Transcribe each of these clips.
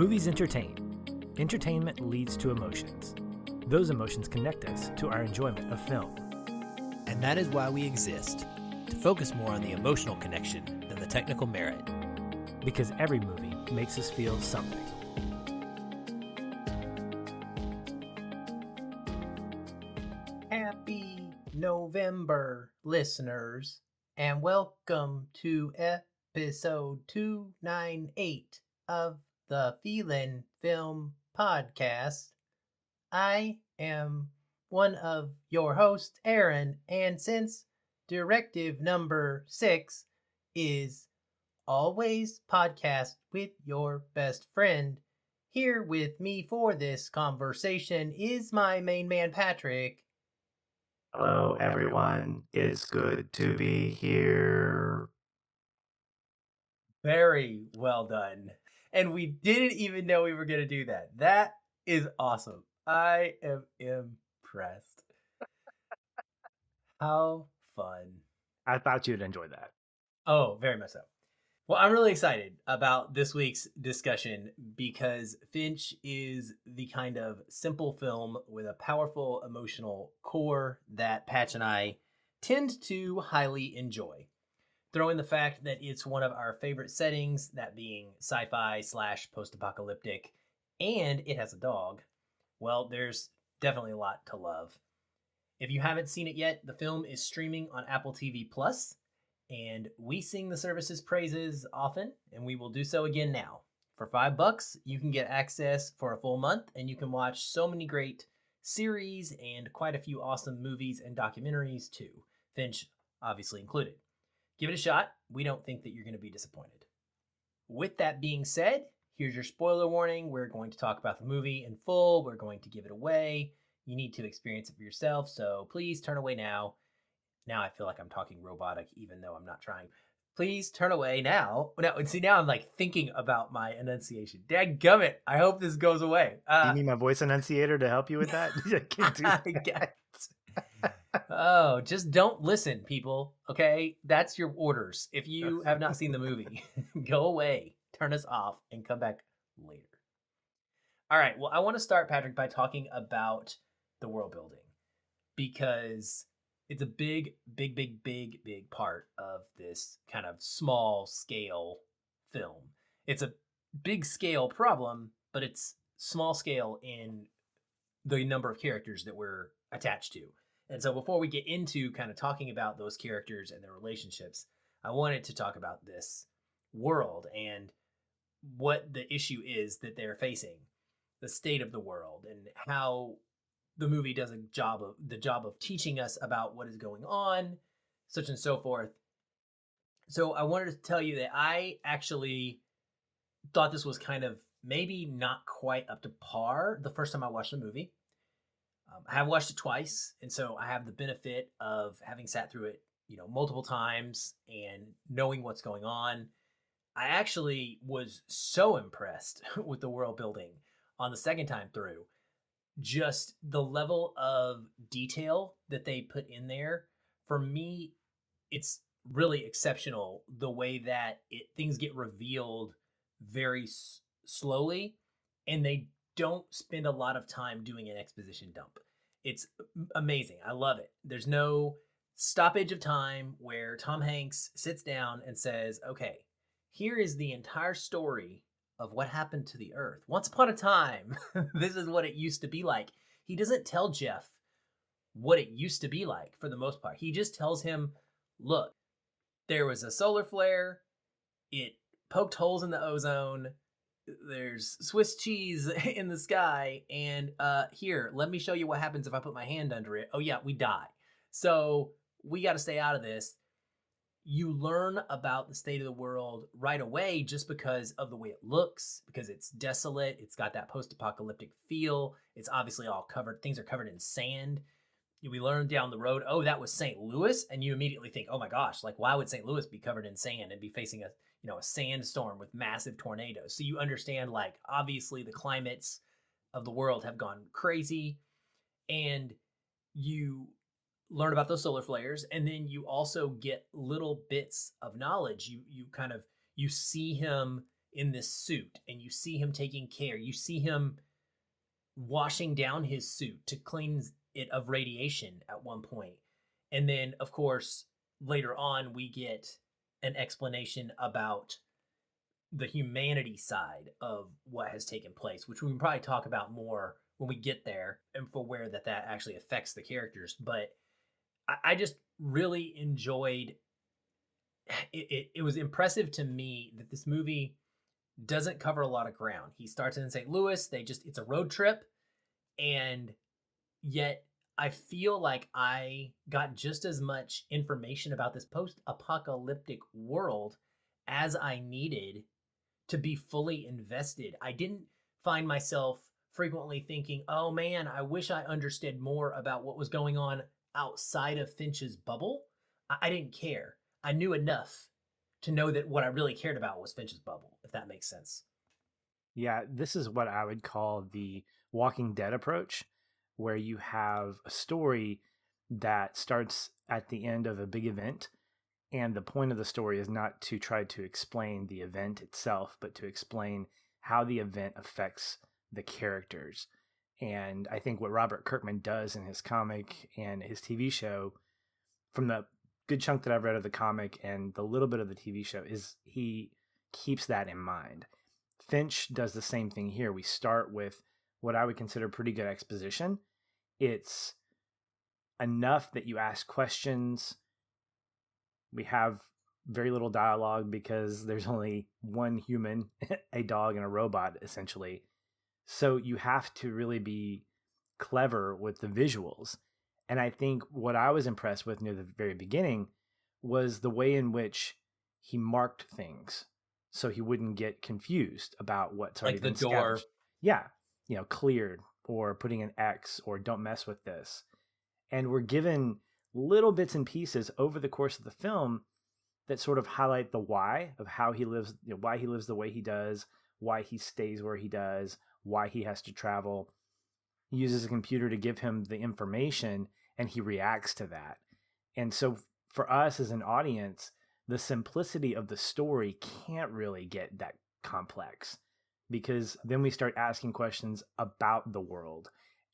Movies entertain. Entertainment leads to emotions. Those emotions connect us to our enjoyment of film. And that is why we exist to focus more on the emotional connection than the technical merit. Because every movie makes us feel something. Happy November, listeners, and welcome to episode 298 of the Feelin' Film Podcast. I am one of your hosts, Aaron, and since directive number six is always podcast with your best friend, here with me for this conversation is my main man, Patrick. Hello, everyone. It's good to be here. Very well done. And we didn't even know we were going to do that. That is awesome. I am impressed. How fun. I thought you'd enjoy that. Oh, very much so. Well, I'm really excited about this week's discussion because Finch is the kind of simple film with a powerful emotional core that Patch and I tend to highly enjoy. Throw in the fact that it's one of our favorite settings, that being sci fi slash post apocalyptic, and it has a dog. Well, there's definitely a lot to love. If you haven't seen it yet, the film is streaming on Apple TV Plus, and we sing the service's praises often, and we will do so again now. For five bucks, you can get access for a full month, and you can watch so many great series and quite a few awesome movies and documentaries too. Finch obviously included. Give it a shot. We don't think that you're going to be disappointed. With that being said, here's your spoiler warning. We're going to talk about the movie in full. We're going to give it away. You need to experience it for yourself, so please turn away now. Now I feel like I'm talking robotic, even though I'm not trying. Please turn away now. Now, see, now I'm like thinking about my enunciation. Dadgummit, I hope this goes away. Uh, you need my voice enunciator to help you with that? I can't do get oh, just don't listen, people. Okay, that's your orders. If you have not seen the movie, go away, turn us off, and come back later. All right. Well, I want to start, Patrick, by talking about the world building because it's a big, big, big, big, big part of this kind of small scale film. It's a big scale problem, but it's small scale in the number of characters that we're attached to. And so before we get into kind of talking about those characters and their relationships, I wanted to talk about this world and what the issue is that they're facing, the state of the world, and how the movie does a job of the job of teaching us about what is going on, such and so forth. So I wanted to tell you that I actually thought this was kind of maybe not quite up to par the first time I watched the movie. Um, I have watched it twice, and so I have the benefit of having sat through it, you know, multiple times and knowing what's going on. I actually was so impressed with the world building on the second time through. Just the level of detail that they put in there, for me, it's really exceptional. The way that it things get revealed very s- slowly, and they don't spend a lot of time doing an exposition dump. It's amazing. I love it. There's no stoppage of time where Tom Hanks sits down and says, okay, here is the entire story of what happened to the earth. Once upon a time, this is what it used to be like. He doesn't tell Jeff what it used to be like for the most part. He just tells him, look, there was a solar flare, it poked holes in the ozone, there's Swiss cheese in the sky, and uh, here, let me show you what happens if I put my hand under it. Oh, yeah, we die. So we got to stay out of this. You learn about the state of the world right away just because of the way it looks, because it's desolate. It's got that post apocalyptic feel. It's obviously all covered, things are covered in sand. We learn down the road, oh, that was St. Louis. And you immediately think, oh my gosh, like, why would St. Louis be covered in sand and be facing a you know a sandstorm with massive tornadoes so you understand like obviously the climates of the world have gone crazy and you learn about those solar flares and then you also get little bits of knowledge you you kind of you see him in this suit and you see him taking care. You see him washing down his suit to cleanse it of radiation at one point. And then, of course, later on, we get an explanation about the humanity side of what has taken place, which we can probably talk about more when we get there and for where that that actually affects the characters. But I, I just really enjoyed. It, it, it was impressive to me that this movie doesn't cover a lot of ground. He starts in St. Louis. They just it's a road trip, and yet I feel like I got just as much information about this post-apocalyptic world as I needed to be fully invested. I didn't find myself frequently thinking, "Oh man, I wish I understood more about what was going on outside of Finch's bubble." I, I didn't care. I knew enough to know that what I really cared about was Finch's bubble, if that makes sense. Yeah, this is what I would call the Walking Dead approach, where you have a story that starts at the end of a big event. And the point of the story is not to try to explain the event itself, but to explain how the event affects the characters. And I think what Robert Kirkman does in his comic and his TV show, from the good chunk that I've read of the comic and the little bit of the TV show is he keeps that in mind. Finch does the same thing here. We start with what I would consider pretty good exposition. It's enough that you ask questions. We have very little dialogue because there's only one human, a dog, and a robot, essentially. So you have to really be clever with the visuals. And I think what I was impressed with near the very beginning was the way in which he marked things so he wouldn't get confused about what's already like the been door. scavenged. Yeah, you know, cleared or putting an X or don't mess with this. And we're given little bits and pieces over the course of the film that sort of highlight the why of how he lives, you know, why he lives the way he does, why he stays where he does, why he has to travel. He uses a computer to give him the information and he reacts to that. And so for us as an audience, the simplicity of the story can't really get that complex because then we start asking questions about the world.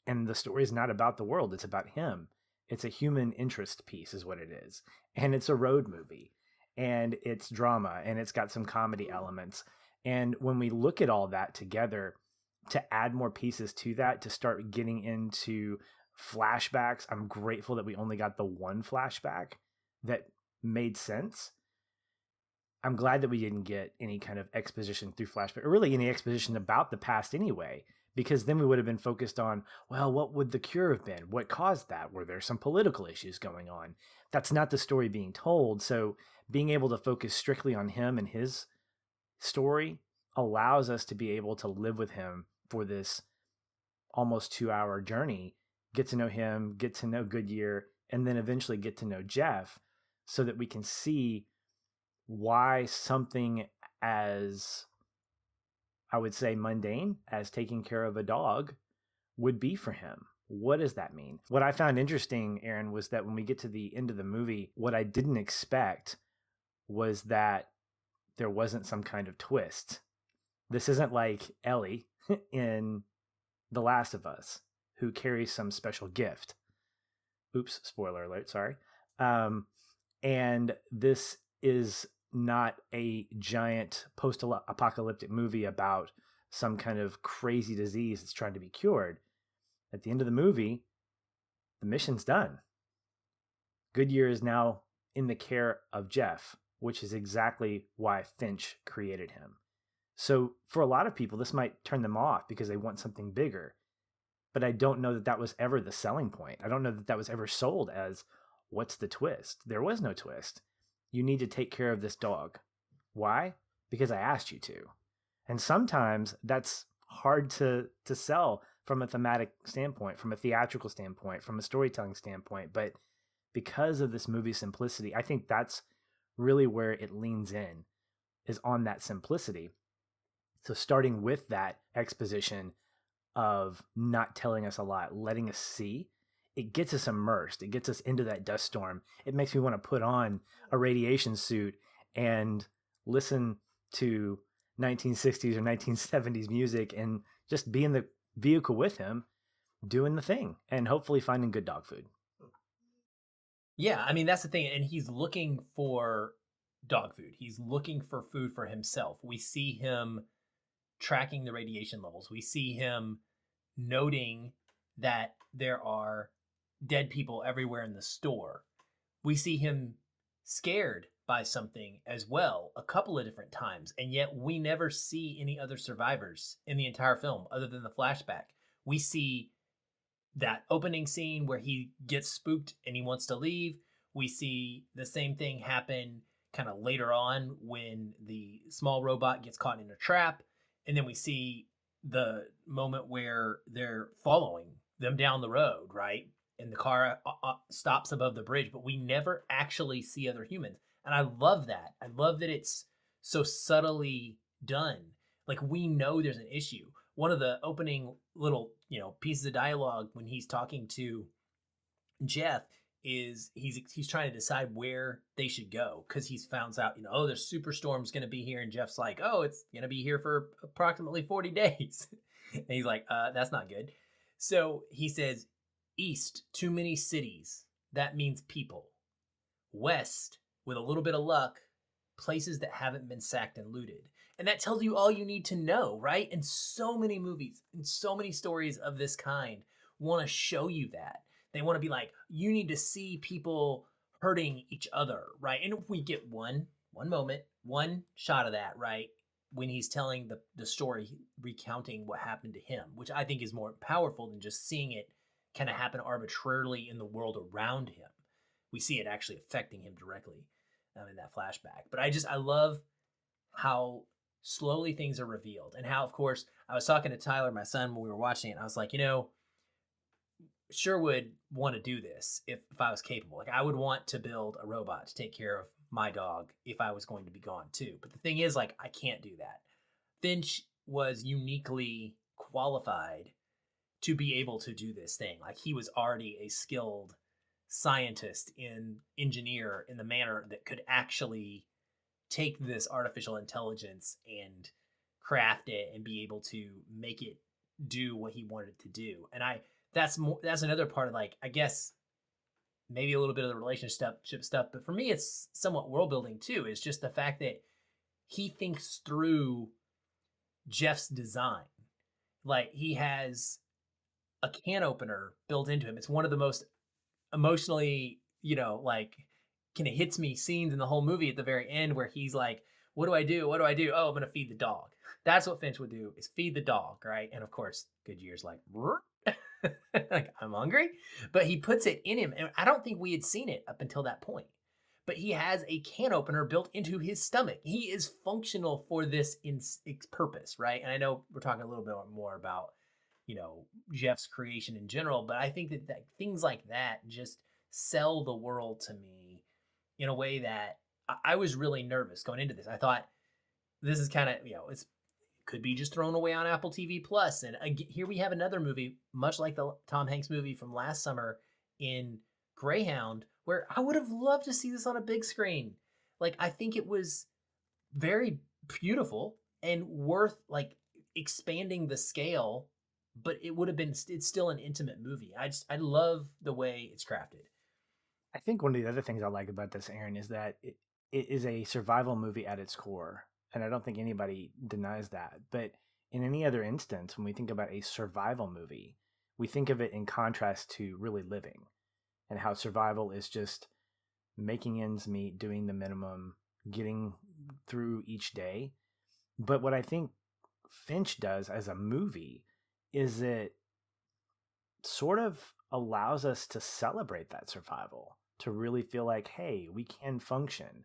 And the story is not about the world, it's about him. It's a human interest piece, is what it is. And it's a road movie and it's drama and it's got some comedy mm. elements. And when we look at all that together, to add more pieces to that, to start getting into flashbacks. I'm grateful that we only got the one flashback that made sense. I'm glad that we didn't get any kind of exposition through flashback, or really any exposition about the past anyway, because then we would have been focused on, well, what would the cure have been? What caused that? Were there some political issues going on? That's not the story being told. So being able to focus strictly on him and his story allows us to be able to live with him for this almost two hour journey get to know him, get to know Goodyear, and then eventually get to know Jeff so that we can see why something as I would say mundane as taking care of a dog would be for him. What does that mean? What I found interesting, Aaron, was that when we get to the end of the movie, what I didn't expect was that there wasn't some kind of twist. This isn't like Ellie in The Last of Us, who carries some special gift. Oops, spoiler alert, sorry. Um, and this is not a giant post apocalyptic movie about some kind of crazy disease that's trying to be cured. At the end of the movie, the mission's done. Goodyear is now in the care of Jeff, which is exactly why Finch created him. So, for a lot of people, this might turn them off because they want something bigger but I don't know that that was ever the selling point. I don't know that that was ever sold as what's the twist? There was no twist. You need to take care of this dog. Why? Because I asked you to. And sometimes that's hard to to sell from a thematic standpoint, from a theatrical standpoint, from a storytelling standpoint, but because of this movie's simplicity, I think that's really where it leans in is on that simplicity. So starting with that exposition of not telling us a lot, letting us see, it gets us immersed. It gets us into that dust storm. It makes me want to put on a radiation suit and listen to 1960s or 1970s music and just be in the vehicle with him doing the thing and hopefully finding good dog food. Yeah, I mean that's the thing, and he's looking for dog food. He's looking for food for himself. We see him tracking the radiation levels. We see him noting that there are dead people everywhere in the store. We see him scared by something as well a couple of different times, and yet we never see any other survivors in the entire film other than the flashback. We see that opening scene where he gets spooked and he wants to leave. We see the same thing happen kind of later on when the small robot gets caught in a trap. And then we see the moment where they're following them down the road, right? And the car uh, uh, stops above the bridge, but we never actually see other humans. And I love that. I love that it's so subtly done. Like we know there's an issue. One of the opening little, you know, pieces of dialogue when he's talking to Jeff is he's he's trying to decide where they should go because he's found out, you know, oh, there's superstorm's to be here, and Jeff's like, oh, it's to be here for approximately 40 days, and he's like, uh, that's not good. So he says, east, too many cities. That means people. West, with a little bit of luck, places that haven't been sacked and looted. And that tells you all you need to know, right? And so many movies and so many stories of this kind want to show you that. They want to be like, you need to see people hurting each other, right? And if we get one, one moment, one shot of that, right? When he's telling the, the story, recounting what happened to him, which I think is more powerful than just seeing it kind of happen arbitrarily in the world around him. We see it actually affecting him directly um, in that flashback. But I just, I love how slowly things are revealed and how, of course, I was talking to Tyler, my son, when we were watching it. I was like, you know, sure would want to do this if, if I was capable. Like I would want to build a robot to take care of my dog if I was going to be gone too. But the thing is, like, I can't do that. Finch was uniquely qualified to be able to do this thing. Like he was already a skilled scientist in engineer in the manner that could actually take this artificial intelligence and craft it and be able to make it do what he wanted to do. And I that's more that's another part of like I guess maybe a little bit of the relationship stuff, but for me it's somewhat world building too. It's just the fact that he thinks through Jeff's design. Like he has a can opener built into him. It's one of the most emotionally, you know, like kind of hits me scenes in the whole movie at the very end where he's like, "What do I do? What do I do? Oh, I'm gonna feed the dog." That's what Finch would do: is feed the dog, right? And of course, Goodyear's like, like I'm hungry, but he puts it in him, and I don't think we had seen it up until that point. But he has a can opener built into his stomach. He is functional for this in its purpose, right? And I know we're talking a little bit more about, you know, Jeff's creation in general, but I think that, that things like that just sell the world to me in a way that I, I was really nervous going into this. I thought this is kind of, you know, it's could be just thrown away on Apple TV Plus. And again, here we have another movie, much like the Tom Hanks movie from last summer in Greyhound, where I would have loved to see this on a big screen. Like I think it was very beautiful and worth like expanding the scale, but it would have been it's still an intimate movie. I just I love the way it's crafted. I think one of the other things I like about this, Aaron, is that it, it is a survival movie at its core and I don't think anybody denies that. But in any other instance, when we think about a survival movie, we think of it in contrast to really living and how survival is just making ends meet, doing the minimum, getting through each day. But what I think Finch does as a movie is it sort of allows us to celebrate that survival, to really feel like, hey, we can function.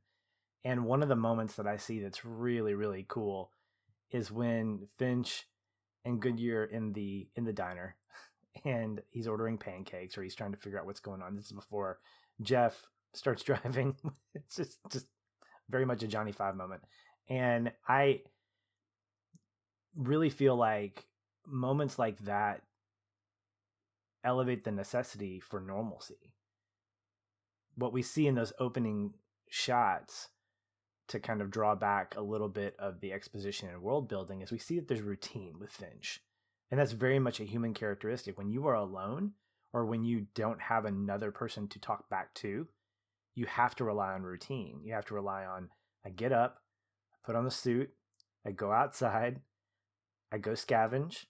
And one of the moments that I see that's really really cool is when Finch and Goodyear in the in the diner and he's ordering pancakes or he's trying to figure out what's going on. This is before Jeff starts driving. it's just just very much a Johnny Five moment. And I really feel like moments like that elevate the necessity for normalcy. What we see in those opening shots to kind of draw back a little bit of the exposition and world building is we see that there's routine with Finch. And that's very much a human characteristic. When you are alone or when you don't have another person to talk back to, you have to rely on routine. You have to rely on I get up, I put on the suit, I go outside, I go scavenge,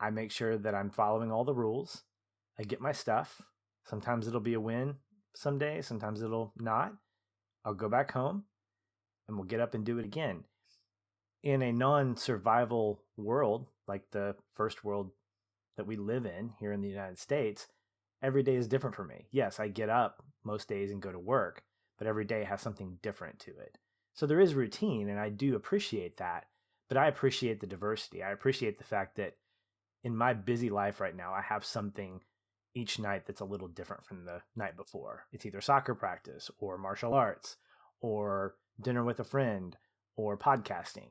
I make sure that I'm following all the rules, I get my stuff. Sometimes it'll be a win someday, sometimes it'll not. I'll go back home and we'll get up and do it again. In a non survival world, like the first world that we live in here in the United States, every day is different for me. Yes, I get up most days and go to work, but every day has something different to it. So there is routine, and I do appreciate that. But I appreciate the diversity. I appreciate the fact that in my busy life right now, I have something each night that's a little different from the night before. It's either soccer practice or martial arts or dinner with a friend or podcasting.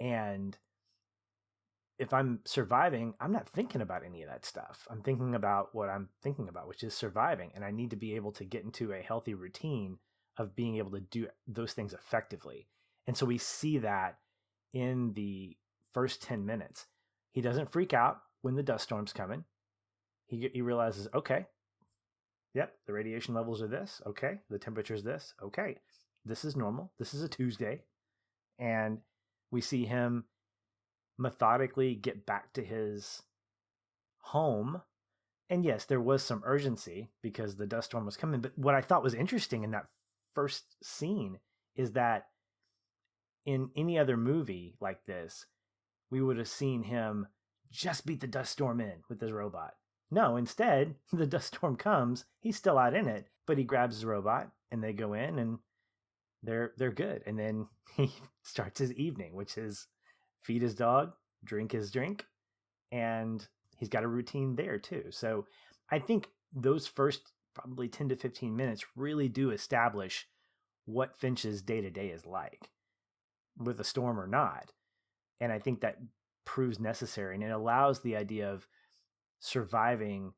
And if I'm surviving, I'm not thinking about any of that stuff. I'm thinking about what I'm thinking about, which is surviving. And I need to be able to get into a healthy routine of being able to do those things effectively. And so we see that in the first 10 minutes. He doesn't freak out when the dust storm's coming. He, he realizes, okay, yep, the radiation levels are this. Okay, the temperature's this. Okay, this is normal. This is a Tuesday. And we see him methodically get back to his home. And yes, there was some urgency because the dust storm was coming. But what I thought was interesting in that first scene is that in any other movie like this, we would have seen him just beat the dust storm in with his robot. No, instead, the dust storm comes, he's still out in it, but he grabs his robot and they go in and they're they're good. And then he starts his evening, which is feed his dog, drink his drink, and he's got a routine there too. So I think those first probably 10 to 15 minutes really do establish what Finch's day to day is like with a storm or not. And I think that proves necessary and it allows the idea of surviving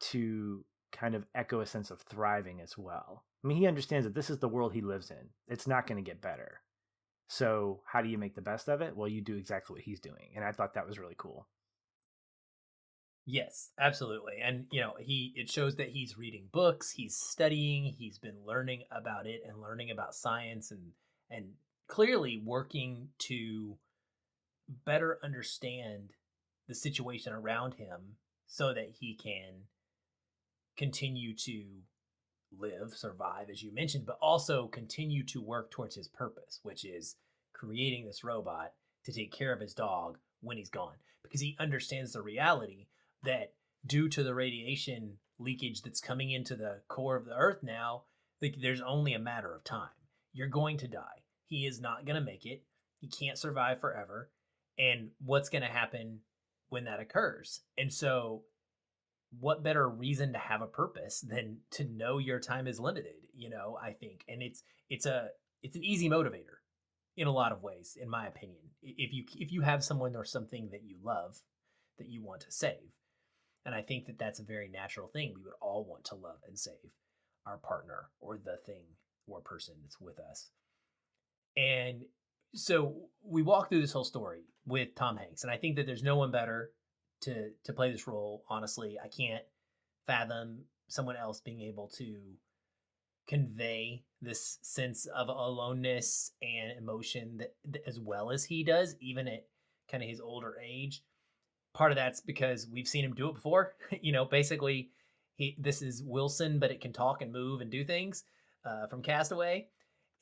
to kind of echo a sense of thriving as well. I mean, he understands that this is the world he lives in. It's not going to get better. So, how do you make the best of it? Well, you do exactly what he's doing. And I thought that was really cool. Yes, absolutely. And you know, he it shows that he's reading books, he's studying, he's been learning about it and learning about science and and clearly working to better understand the situation around him so that he can continue to live, survive, as you mentioned, but also continue to work towards his purpose, which is creating this robot to take care of his dog when he's gone. Because he understands the reality that due to the radiation leakage that's coming into the core of the earth now, there's only a matter of time. You're going to die. He is not going to make it. He can't survive forever. And what's going to happen when that occurs? And so what better reason to have a purpose than to know your time is limited you know i think and it's it's a it's an easy motivator in a lot of ways in my opinion if you if you have someone or something that you love that you want to save and i think that that's a very natural thing we would all want to love and save our partner or the thing or person that's with us and so we walk through this whole story with tom hanks and i think that there's no one better to to play this role. Honestly, I can't fathom someone else being able to convey this sense of aloneness and emotion that, that, as well as he does, even at kind of his older age. Part of that's because we've seen him do it before. you know, basically, he this is Wilson, but it can talk and move and do things uh, from Castaway,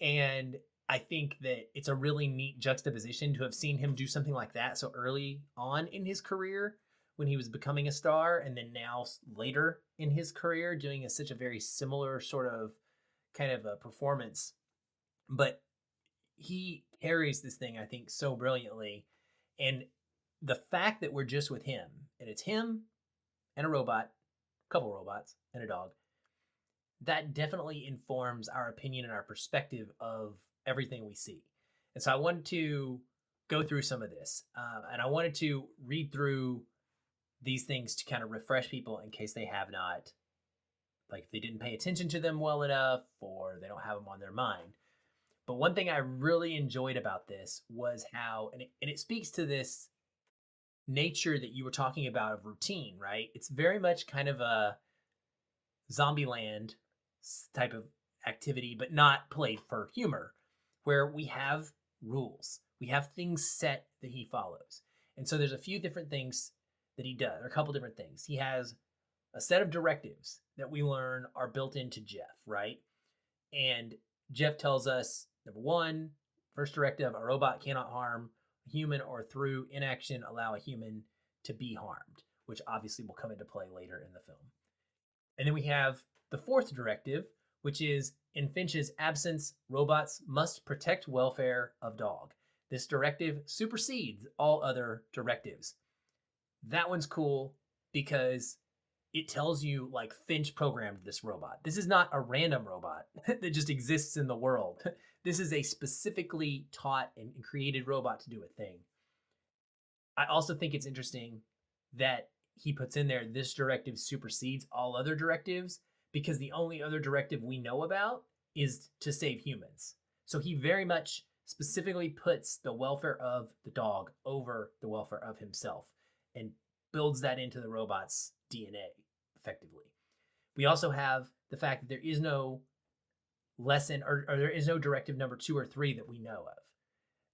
and I think that it's a really neat juxtaposition to have seen him do something like that so early on in his career when he was becoming a star, and then now later in his career doing a, such a very similar sort of kind of a performance. But he carries this thing, I think, so brilliantly. And the fact that we're just with him, and it's him and a robot, a couple robots, and a dog, that definitely informs our opinion and our perspective of everything we see. And so I wanted to go through some of this. Uh, and I wanted to read through these things to kind of refresh people in case they have not like if they didn't pay attention to them well enough or they don't have them on their mind But one thing I really enjoyed about this was how, and it, and it speaks to this nature that you were talking about of routine, right? It's very much kind of a Zombieland type of activity, but not played for humor, where we have rules, we have things set that he follows. And so there's a few different things that he does, or a couple different things. He has a set of directives that we learn are built into Jeff, right? And Jeff tells us number one, first directive a robot cannot harm a human or through inaction allow a human to be harmed, which obviously will come into play later in the film. And then we have the fourth directive, which is in Finch's absence, robots must protect welfare of dog. This directive supersedes all other directives. That one's cool because it tells you like Finch programmed this robot. This is not a random robot that just exists in the world. This is a specifically taught and created robot to do a thing. I also think it's interesting that he puts in there this directive supersedes all other directives because the only other directive we know about is to save humans. So he very much specifically puts the welfare of the dog over the welfare of himself and builds that into the robot's DNA effectively. We also have the fact that there is no lesson or, or there is no directive number two or three that we know of.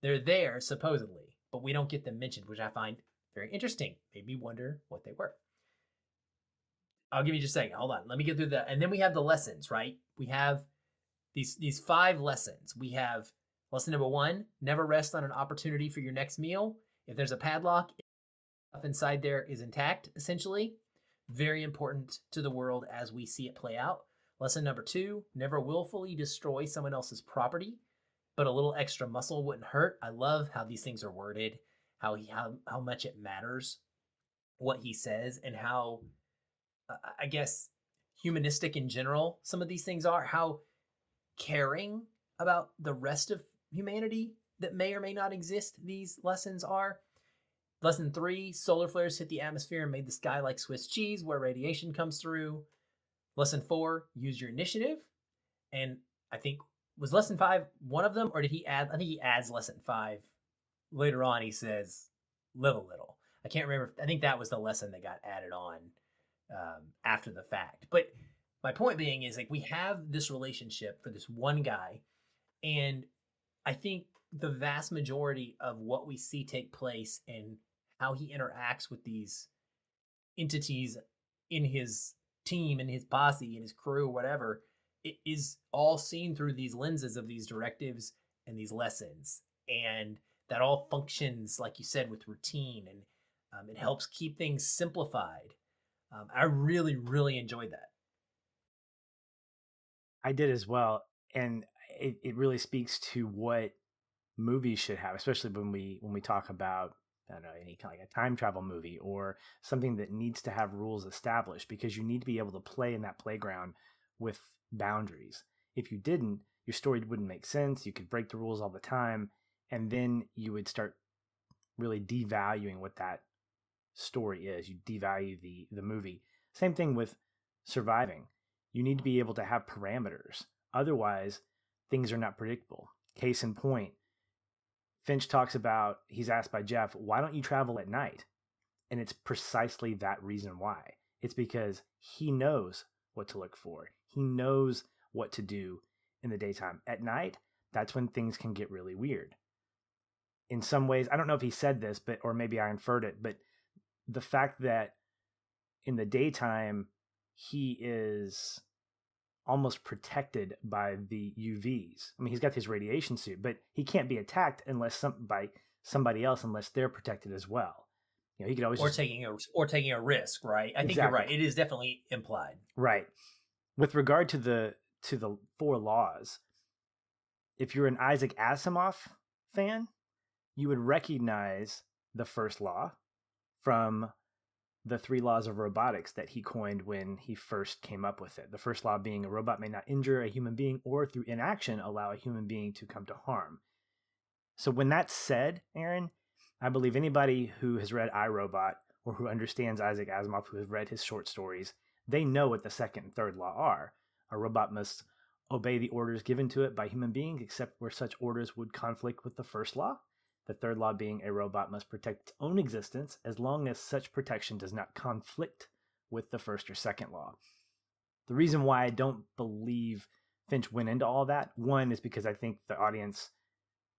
They're there supposedly, but we don't get them mentioned, which I find very interesting. Made me wonder what they were. I'll give you just a second. Hold on. Let me get through that. And then we have the lessons, right? We have these these five lessons. We have lesson number one: never rest on an opportunity for your next meal. If there's a padlock, stuff inside there is intact. Essentially, very important to the world as we see it play out. Lesson number two: never willfully destroy someone else's property, but a little extra muscle wouldn't hurt. I love how these things are worded, how he how how much it matters what he says, and how I guess humanistic in general some of these things are how caring about the rest of humanity that may or may not exist these lessons are. Lesson three solar flares hit the atmosphere and made the sky like swiss cheese where radiation comes through. Lesson four use your initiative. And i think was lesson five one of them or did he add i think he adds lesson five. Later on he says live a little. I can't remember i think that was the lesson that got added on um, after the fact. But my point being is like we have this relationship for this one guy, and I think the vast majority of what we see take place and how he interacts with these entities in his team and his posse and his crew, whatever, it is all seen through these lenses of these directives and these lessons. And that all functions, like you said, with routine and um, it helps keep things simplified um, I really, really enjoyed that. I did as well, and it, it really speaks to what movies should have, especially when we when we talk about I don't know any kind of like a time travel movie or something that needs to have rules established because you need to be able to play in that playground with boundaries. If you didn't, your story wouldn't make sense. You could break the rules all the time, and then you would start really devaluing what that story is. You devalue the the movie. Same thing with surviving. You need to be able to have parameters. Otherwise, things are not predictable. Case in point, Finch talks about he's asked by Jeff, "Why don't you travel at night?" And it's precisely that reason why. It's because he knows what to look for. He knows what to do in the daytime. At night, that's when things can get really weird. In some ways, I don't know if he said this, but or maybe I inferred it, but the fact that in the daytime he is almost protected by the UVs. I mean, he's got his radiation suit, but he can't be attacked unless some by somebody else unless they're protected as well. You know, he could always or just, taking a or taking a risk, right? I think you're right. It is definitely implied. right. With regard to the to the four laws, if you're an Isaac Asimov fan, you would recognize the first law from the three laws of robotics that he coined when he first came up with it. The first law being a robot may not injure a human being or through inaction allow a human being to come to harm. So when that's said, Aaron, I believe anybody who has read iRobot or who understands Isaac Asimov, who has read his short stories, they know what the second and third law are. A robot must obey the orders given to it by human beings, except where such orders would conflict with the first law. The third law being a robot must protect its own existence as long as such protection does not conflict with the first or second law. The reason why I don't believe Finch went into all that, one is because I think the audience,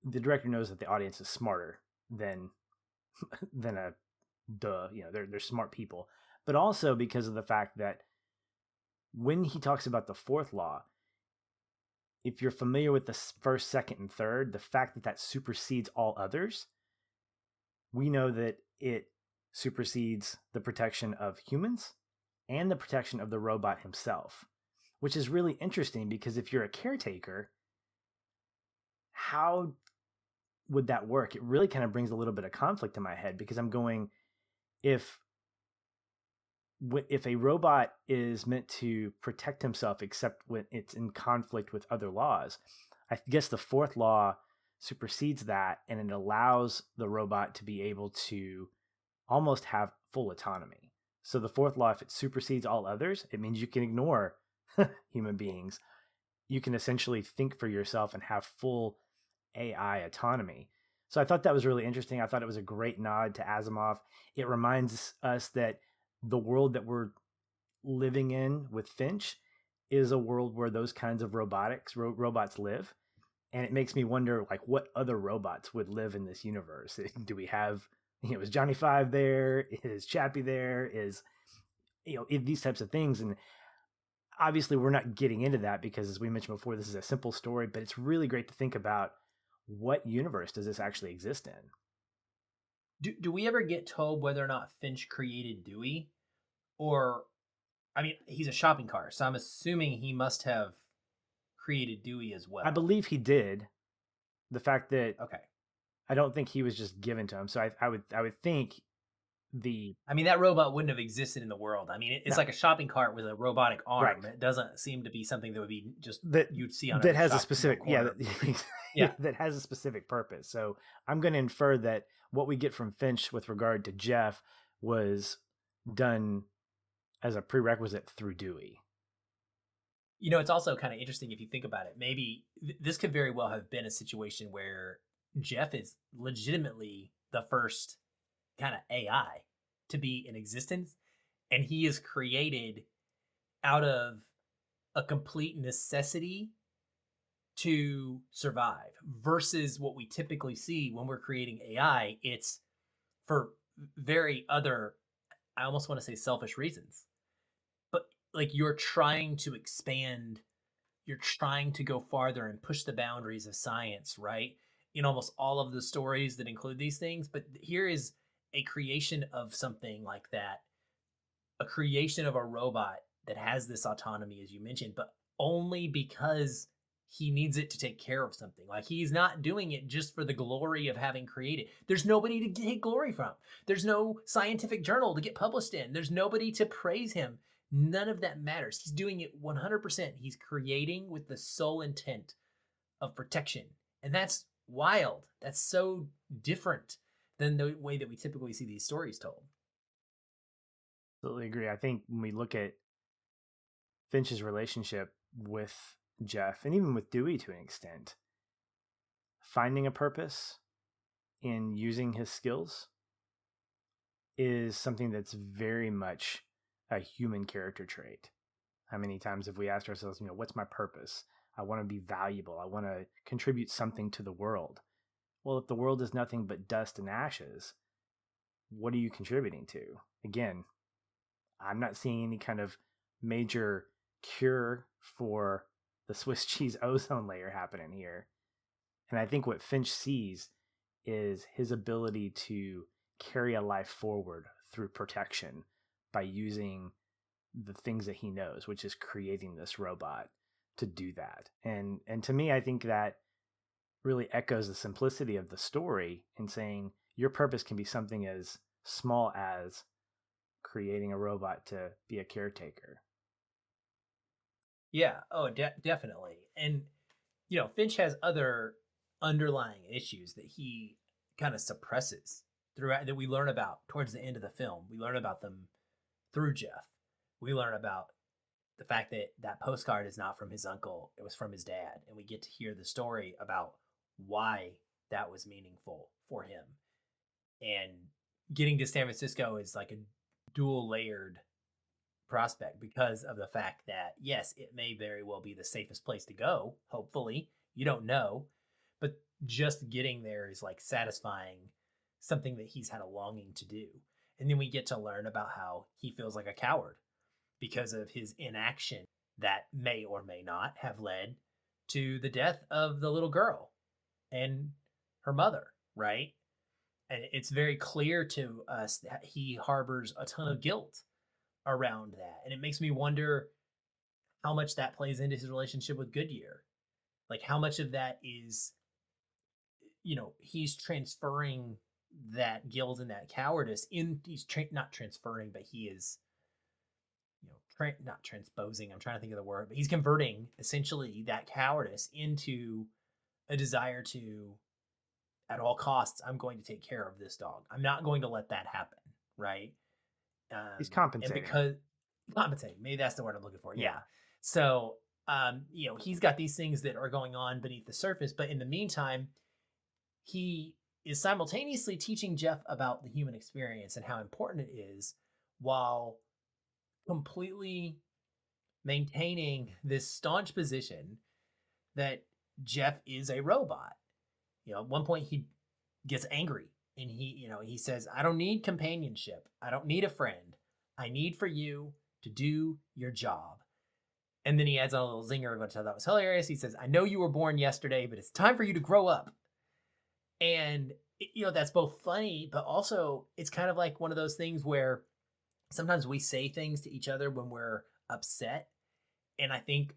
the director knows that the audience is smarter than than a duh, you know, they're they're smart people, but also because of the fact that when he talks about the fourth law, if you're familiar with the first, second, and third, the fact that that supersedes all others, we know that it supersedes the protection of humans and the protection of the robot himself, which is really interesting because if you're a caretaker, how would that work? It really kind of brings a little bit of conflict in my head because I'm going, if if a robot is meant to protect himself except when it's in conflict with other laws i guess the fourth law supersedes that and it allows the robot to be able to almost have full autonomy. So the fourth law if it supersedes all others it means you can ignore human beings. You can essentially think for yourself and have full ai autonomy. So i thought that was really interesting. I thought it was a great nod to asimov. It reminds us that the world that we're living in with Finch is a world where those kinds of robotics ro- robots live and it makes me wonder like what other robots would live in this universe? Do we have you know is johnny five there? Is chappie there? Is you know these types of things and obviously we're not getting into that because as we mentioned before this is a simple story but it's really great to think about what universe does this actually exist in do, do we ever get told whether or not Finch created Dewey? Or, I mean, he's a shopping cart, so I'm assuming he must have created Dewey as well. I believe he did. The fact that okay, I don't think he was just given to him. So I, I would I would think the I mean that robot wouldn't have existed in the world. I mean it, it's no. like a shopping cart with a robotic arm. Right. It doesn't seem to be something that would be just that you'd see on that has a specific yeah that, yeah that has a specific purpose. So I'm going to infer that what we get from Finch with regard to Jeff was done as a prerequisite through Dewey. You know, it's also kind of interesting if you think about it. Maybe th- this could very well have been a situation where Jeff is legitimately the first kind of AI to be in existence, and he is created out of a complete necessity to survive versus what we typically see when we're creating AI. It's for very other, I almost want to say selfish reasons. But like you're trying to expand, you're trying to go farther and push the boundaries of science, right? In almost all of the stories that include these things. But here is a creation of something like that, a creation of a robot that has this autonomy, as you mentioned, but only because he needs it to take care of something. Like he's not doing it just for the glory of having created. There's nobody to get glory from. There's no scientific journal to get published in. There's nobody to praise him. None of that matters. He's doing it 100%. He's creating with the sole intent of protection. And that's wild. That's so different than the way that we typically see these stories told. Absolutely agree. I think when we look at Finch's relationship with Jeff and even with Dewey to an extent, finding a purpose in using his skills is something that's very much a human character trait. How many times have we asked ourselves, you know, what's my purpose? I want to be valuable. I want to contribute something to the world. Well, if the world is nothing but dust and ashes, what are you contributing to? Again, I'm not seeing any kind of major cure for the Swiss cheese ozone layer happening here. And I think what Finch sees is his ability to carry a life forward through protection by using the things that he knows, which is creating this robot to do that. And and to me I think that really echoes the simplicity of the story in saying your purpose can be something as small as creating a robot to be a caretaker yeah. Oh, de- definitely. And you know, Finch has other underlying issues that he kind of suppresses throughout that we learn about towards the end of the film. We learn about them through Jeff. We learn about the fact that that postcard is not from his uncle, it was from his dad. And we get to hear the story about why that was meaningful for him. And getting to San Francisco is like a dual layered prospect because of the fact that, yes, it may very well be the safest place to go, hopefully. You don't know. But just getting there is like satisfying something that he's had a longing to do. And then we get to learn about how he feels like a coward because of his inaction that may or may not have led to the death of the little girl and her mother, right? And it's very clear to us that he harbors a ton of guilt around that. And it makes me wonder how much that plays into his relationship with Goodyear. Like how much of that is you know, he's transferring that guilt and that cowardice in he's tra- not transferring but he is you know tra- not transposing i'm trying to think of the word but he's converting essentially that cowardice into a desire to at all costs i'm going to take care of this dog. I'm not going to let that happen right? Um, he's and compensating. because compensating maybe that's the word i'm looking for yeah. So um you know he's got these things that are going on beneath the surface but in the meantime he is simultaneously teaching Jeff about the human experience and how important it is while completely maintaining this staunch position that Jeff is a robot. You know, at one point he gets angry and he, you know, he says, I don't need companionship. I don't need a friend. I need for you to do your job. And then he adds on a little zinger, which I thought was hilarious. He says, I know you were born yesterday, but it's time for you to grow up and you know that's both funny but also it's kind of like one of those things where sometimes we say things to each other when we're upset and i think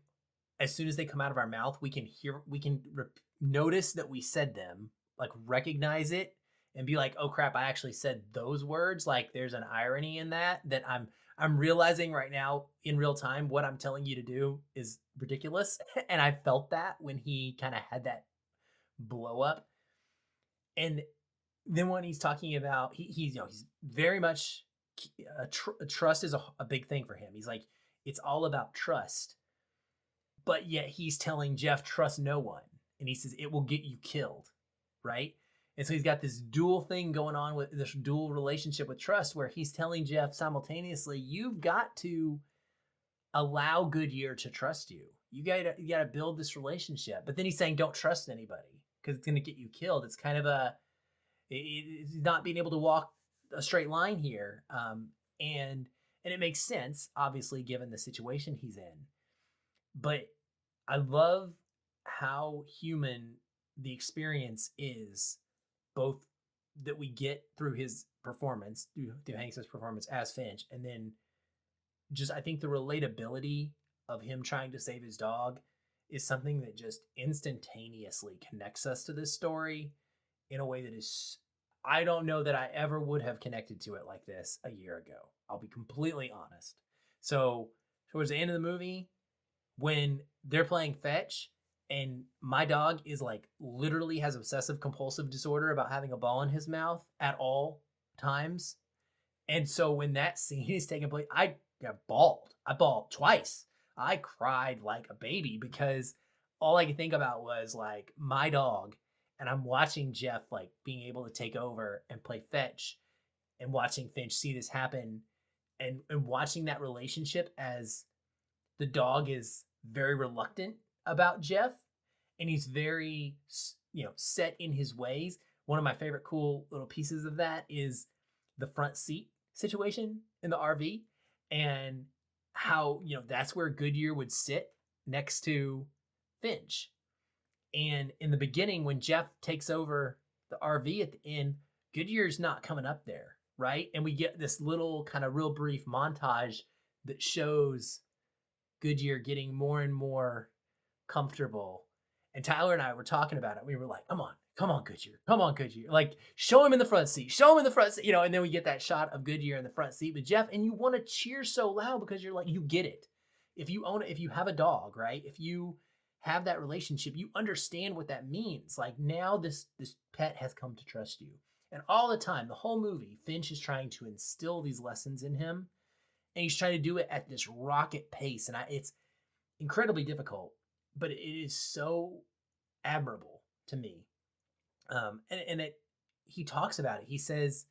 as soon as they come out of our mouth we can hear we can re- notice that we said them like recognize it and be like oh crap i actually said those words. Like there's an irony in that that i'm i'm realizing right now in real time what i'm telling you to do is ridiculous. And i felt that when he kind of had that blow up. And then when he's talking about he, he's you know he's very much a tr- trust is a, a big thing for him. He's like it's all about trust but yet he's telling jeff trust no one and he says it will get you killed right and so he's got this dual thing going on with this dual relationship with trust where he's telling jeff simultaneously you've got to allow goodyear to trust you you gotta you gotta build this relationship but then he's saying don't trust anybody because it's going to get you killed. It's kind of a it's not being able to walk a straight line here, um, and and it makes sense, obviously, given the situation he's in. But I love how human the experience is, both that we get through his performance, through, through Hanks's performance as Finch, and then just I think the relatability of him trying to save his dog is something that just instantaneously connects us to this story in a way that is I don't know that I ever would have connected to it like this a year ago. I'll be completely honest. So, towards the end of the movie, when they're playing fetch and my dog is like literally has obsessive compulsive disorder about having a ball in his mouth at all times. And so when that scene is taking place, I got bawled. I bawled twice. I cried like a baby because all I could think about was like my dog and I'm watching Jeff like being able to take over and play fetch and watching Finch see this happen and, and watching that relationship as the dog is very reluctant about Jeff and he's very you know set in his ways. One of my favorite cool little pieces of that is the front seat situation in the RV and how you know that's where Goodyear would sit next to Finch. And in the beginning, when Jeff takes over the RV at the end, Goodyear's not coming up there, right? And we get this little kind of real brief montage that shows Goodyear getting more and more comfortable. And Tyler and I were talking about it. We were like, come on, come on, Goodyear, come on, Goodyear. Like, show him in the front seat, show him in the front seat, you know, and then we get that shot of Goodyear in the front seat with Jeff, and you want to cheer so loud because you're like, you get it. If you own it, if you have a dog, right? If you have that relationship, you understand what that means. Like now this this pet has come to trust you. And all the time, the whole movie, Finch is trying to instill these lessons in him. And he's trying to do it at this rocket pace, and I, it's incredibly difficult, but it is so admirable to me. Um, and, and it, he talks about it. He says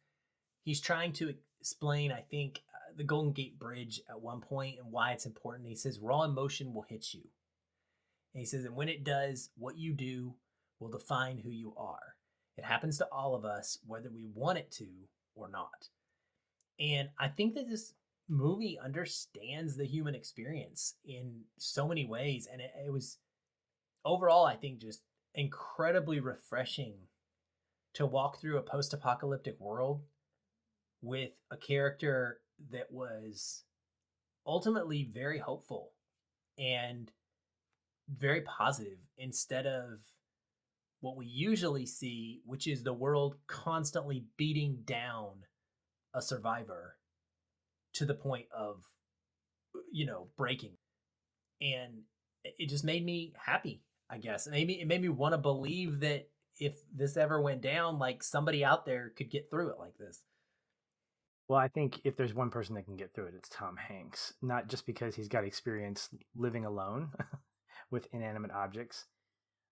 he's trying to explain, I think, uh, the Golden Gate Bridge at one point and why it's important. He says raw emotion will hit you. And he says, and when it does, what you do will define who you are. It happens to all of us, whether we want it to or not. And I think that this movie understands the human experience in so many ways. And it, it was overall, I think, just incredibly refreshing to walk through a post apocalyptic world with a character that was ultimately very hopeful and very positive instead of what we usually see, which is the world constantly beating down a survivor to the point of, you know, breaking. And it just made me happy, I guess. It made me, it made me want to believe that if this ever went down, like somebody out there could get through it like this. Well, I think if there's one person that can get through it, it's Tom Hanks. Not just because he's got experience living alone with inanimate objects,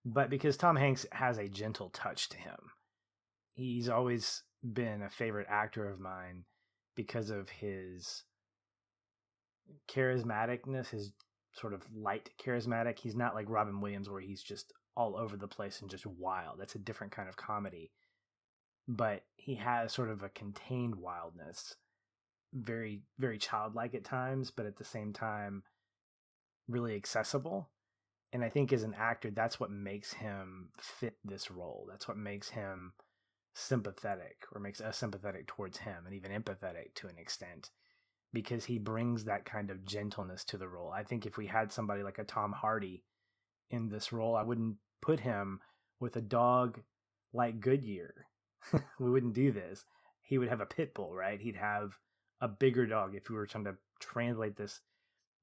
but because Tom Hanks has a gentle touch to him. He's always been a favorite actor of mine because of his charismaticness, his sort of light charismatic. He's not like Robin Williams where he's just all over the place and just wild. That's a different kind of comedy. But he has sort of a contained wildness, very, very childlike at times, but at the same time, really accessible. And I think as an actor, that's what makes him fit this role. That's what makes him sympathetic or makes us sympathetic towards him and even empathetic to an extent because he brings that kind of gentleness to the role. I think if we had somebody like a Tom Hardy in this role, I wouldn't put him with a dog like Goodyear. we wouldn't do this. He would have a pit bull, right? He'd have a bigger dog if we were trying to translate this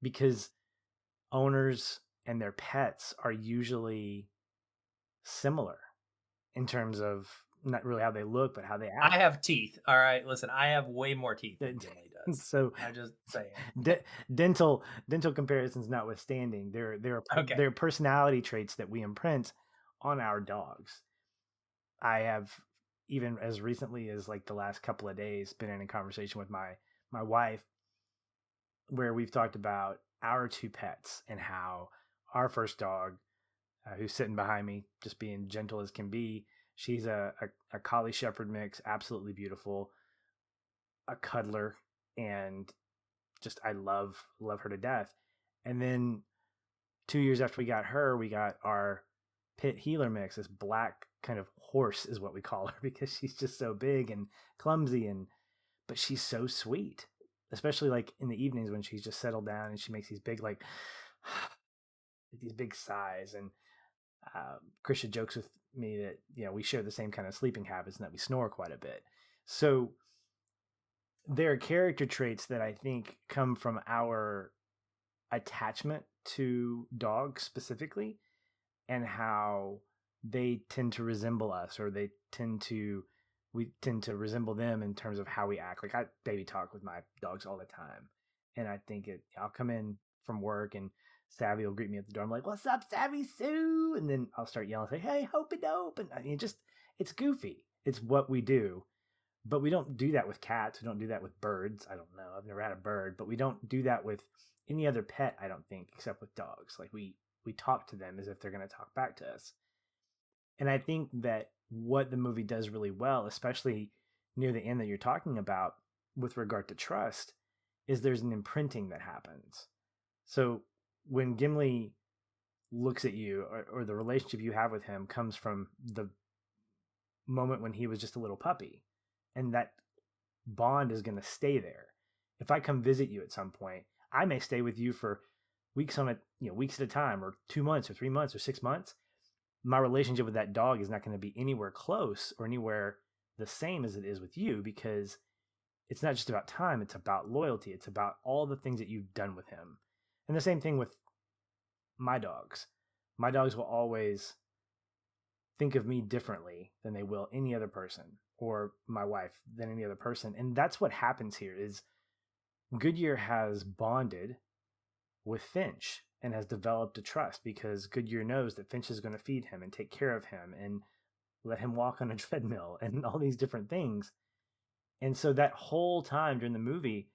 because owners and their pets are usually similar in terms of not really how they look, but how they act. I have teeth. All right, listen, I have way more teeth than does. so I'm just saying. de- dental dental comparisons notwithstanding, there there are Okay. there are personality traits that we imprint on our dogs. I have even as recently as like the last couple of days been in a conversation with my my wife where we've talked about our two pets and how our first dog uh, who's sitting behind me just being gentle as can be she's a, a, a collie shepherd mix absolutely beautiful a cuddler and just i love love her to death. And then two years after we got her we got our pit heeler mix this black kind of horse is what we call her because she's just so big and clumsy and but she's so sweet especially like in the evenings when she's just settled down and she makes these big like these big sighs and um, Krisha jokes with me that you know we share the same kind of sleeping habits and that we snore quite a bit. So there are character traits that I think come from our attachment to dogs specifically, and how they tend to resemble us, or they tend to we tend to resemble them in terms of how we act. Like I baby talk with my dogs all the time, and I think it. I'll come in from work and Savvy will greet me at the door. I'm like, "What's up, Savvy Sue?" And then I'll start yelling, "Say, hey, hope it dope!" And I mean, just it's goofy. It's what we do, but we don't do that with cats. We don't do that with birds. I don't know. I've never had a bird, but we don't do that with any other pet. I don't think, except with dogs. Like we we talk to them as if they're going to talk back to us. And I think that what the movie does really well, especially near the end that you're talking about with regard to trust, is there's an imprinting that happens. So when Gimli looks at you or, or the relationship you have with him comes from the moment when he was just a little puppy and that bond is going to stay there. If i come visit you at some point i may stay with you for weeks on a you know weeks at a time or two months or three months or six months. My relationship with that dog is not going to be anywhere close or anywhere the same as it is with you because it's not just about time it's about loyalty it's about all the things that you've done with him and the same thing with my dogs. My dogs will always think of me differently than they will any other person or my wife than any other person. And that's what happens here is Goodyear has bonded with Finch and has developed a trust because Goodyear knows that Finch is going to feed him and take care of him and let him walk on a treadmill and all these different things. And so that whole time during the movie,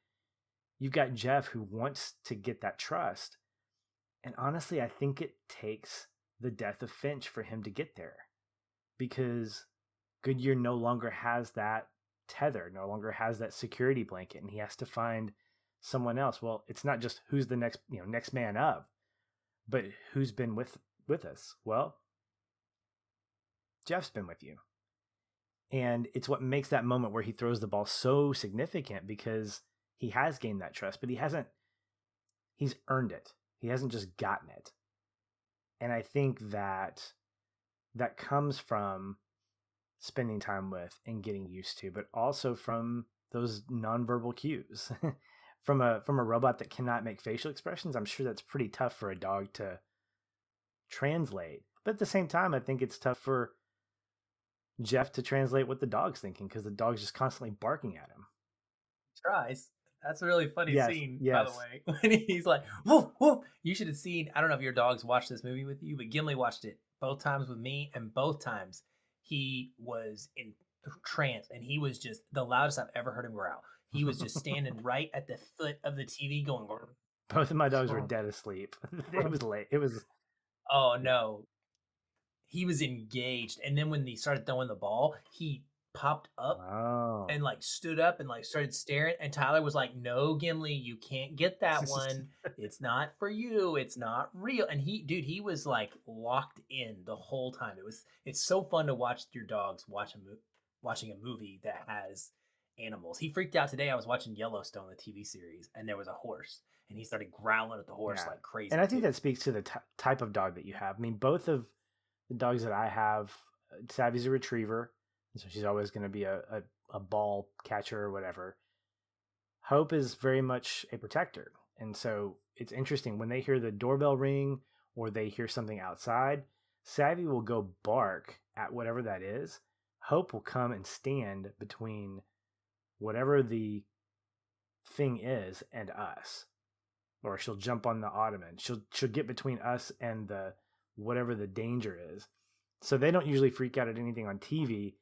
you've got Jeff who wants to get that trust. And honestly, I think it takes the death of Finch for him to get there because Goodyear no longer has that tether, no longer has that security blanket, and he has to find someone else. Well, it's not just who's the next, you know, next man up, but who's been with with us. Well, Jeff's been with you. And it's what makes that moment where he throws the ball so significant because he has gained that trust, but he hasn't he's earned it. He hasn't just gotten it. And I think that that comes from spending time with and getting used to, but also from those nonverbal cues. from a from a robot that cannot make facial expressions, I'm sure that's pretty tough for a dog to translate. But at the same time, I think it's tough for Jeff to translate what the dog's thinking because the dog's just constantly barking at him. He Tries. That's a really funny Yes, scene, by the way. When he's like, woof, woof. You should have seen, I don't know if your dogs watched this movie with you, but Gimli watched it both times with me, and both times he was in trance and he was just the loudest I've ever heard him growl. He was just standing right at the foot of the TV going, Both of my dogs were dead asleep. it was late. It was oh no. He was engaged. And then when he started throwing the ball, he popped up oh. and like stood up and like started staring and tyler was like no gimli you can't get that one it's not for you it's not real and he dude he was like locked in the whole time it was it's so fun to watch your dogs watch a mo- watching a movie that has animals he freaked out today i was watching yellowstone the tv series and there was a horse and he started growling at the horse Yeah. like crazy and I think too. that speaks to the t- type of dog that you have. I mean, both of the dogs that I have, uh, Savvy's a retriever, so she's always going to be a, a, a ball catcher or whatever. Hope is very much a protector. And so it's interesting when they hear the doorbell ring or they hear something outside, Savvy will go bark at whatever that is. Hope will come and stand between whatever the thing is and us or she'll jump on the ottoman. She'll she'll get between us and the whatever the danger is. So they don't usually freak out at anything on TV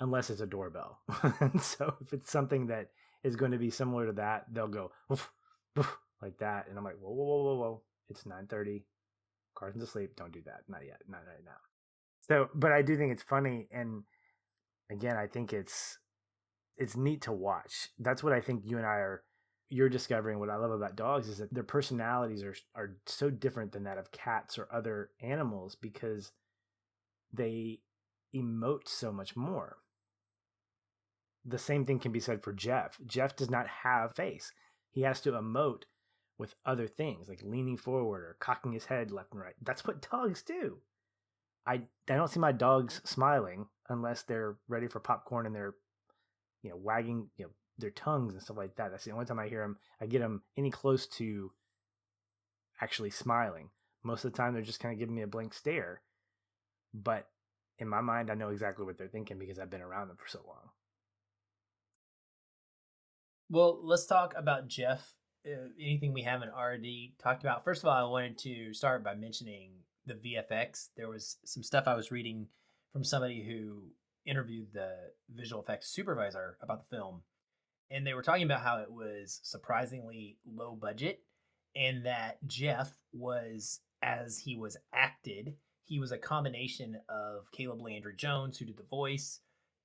unless it's a doorbell. so if it's something that is going to be similar to that, they'll go "Woof, woof," like that, and I'm like, whoa, whoa, whoa, whoa, whoa! It's 9:30. Carson's asleep. Don't do that. Not yet. Not right now. So, but I do think it's funny, and again, I think it's it's neat to watch. That's what I think you and I are you're discovering what I love about dogs is that their personalities are are so different than that of cats or other animals because they emote so much more. The same thing can be said for Jeff. Jeff does not have face. He has to emote with other things like leaning forward or cocking his head left and right. That's what dogs do. I I don't see my dogs smiling unless they're ready for popcorn and they're you know wagging you know their tongues and stuff like that. That's the only time I hear them. I get them any close to actually smiling. Most of the time, they're just kind of giving me a blank stare. But in my mind, I know exactly what they're thinking because I've been around them for so long. Well, let's talk about Jeff. Uh, anything we haven't already talked about. First of all, I wanted to start by mentioning the VFX. There was some stuff I was reading from somebody who interviewed the visual effects supervisor about the film, and they were talking about how it was surprisingly low budget, and that Jeff was, as he was acted, he was a combination of Caleb Landry Jones, who did the voice,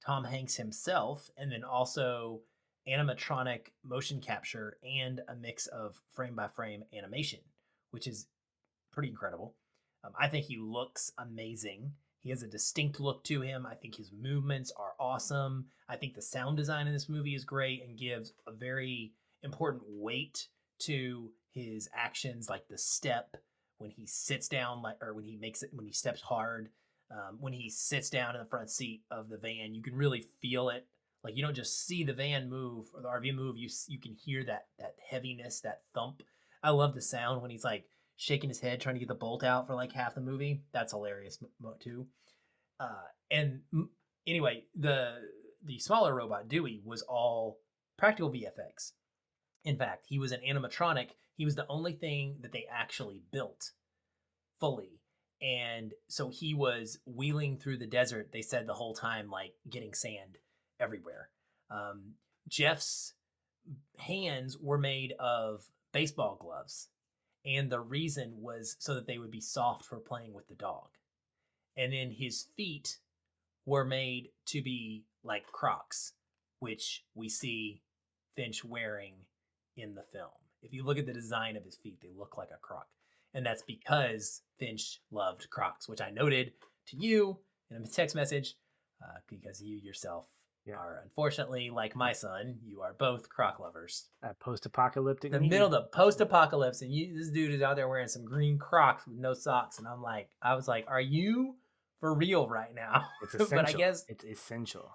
Tom Hanks himself, and then also animatronic motion capture and a mix of frame by frame animation, which is pretty incredible. Um, I think he looks amazing. He has a distinct look to him. I think his movements are awesome. I think the sound design in this movie is great and gives a very important weight to his actions, like the step when he sits down, like or when he makes it when he steps hard. Um, when he sits down in the front seat of the van, you can really feel it like you don't just see the van move or the RV move. You you can hear that that heaviness, that thump. I love the sound when he's like shaking his head trying to get the bolt out for like half the movie. That's hilarious too. Uh, and anyway, the the smaller robot Dewey was all practical VFX, In fact, he was an animatronic. He was the only thing that they actually built fully. And so he was wheeling through the desert, they said the whole time, like getting sand everywhere. Um, Jeff's hands were made of baseball gloves. And the reason was so that they would be soft for playing with the dog. And then his feet were made to be like Crocs, which we see Finch wearing in the film. If you look at the design of his feet, they look like a croc. And that's because Finch loved Crocs, which I noted to you in a text message uh, because you yourself Yeah. are unfortunately like my son. You are both Croc lovers. A post-apocalyptic. The media. middle of the post-apocalypse, and you, this dude is out there wearing some green Crocs with no socks, and I'm like, I was like, are you for real right now? It's essential. but I guess it's essential.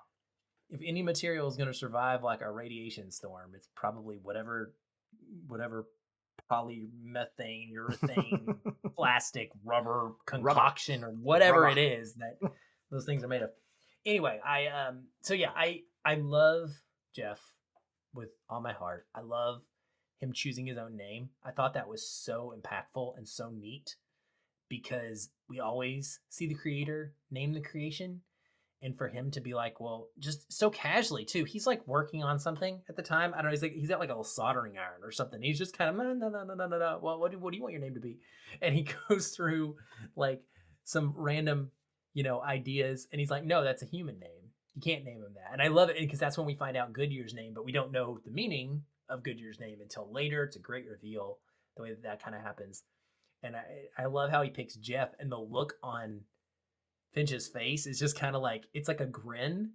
if any material is going to survive like a radiation storm, it's probably whatever, whatever polymethane, urethane, plastic, rubber concoction, or whatever Rubber. it is that those things are made of. Anyway, I um, so yeah, I I love Jeff with all my heart. I love him choosing his own name. I thought that was so impactful and so neat because we always see the creator name the creation and for him to be like, well, just so casually too. He's like working on something at the time. I don't know. He's like he's got like a little soldering iron or something. He's just kind of no no no no no. Well, what do what do you want your name to be? And he goes through like some random you know ideas, and he's like, no, that's a human name. You can't name him that. And I love it because that's when we find out Goodyear's name, but we don't know the meaning of Goodyear's name until later. It's a great reveal the way that that kind of happens. And I I love how he picks Jeff and the look on Finch's face is just kind of like it's like a grin,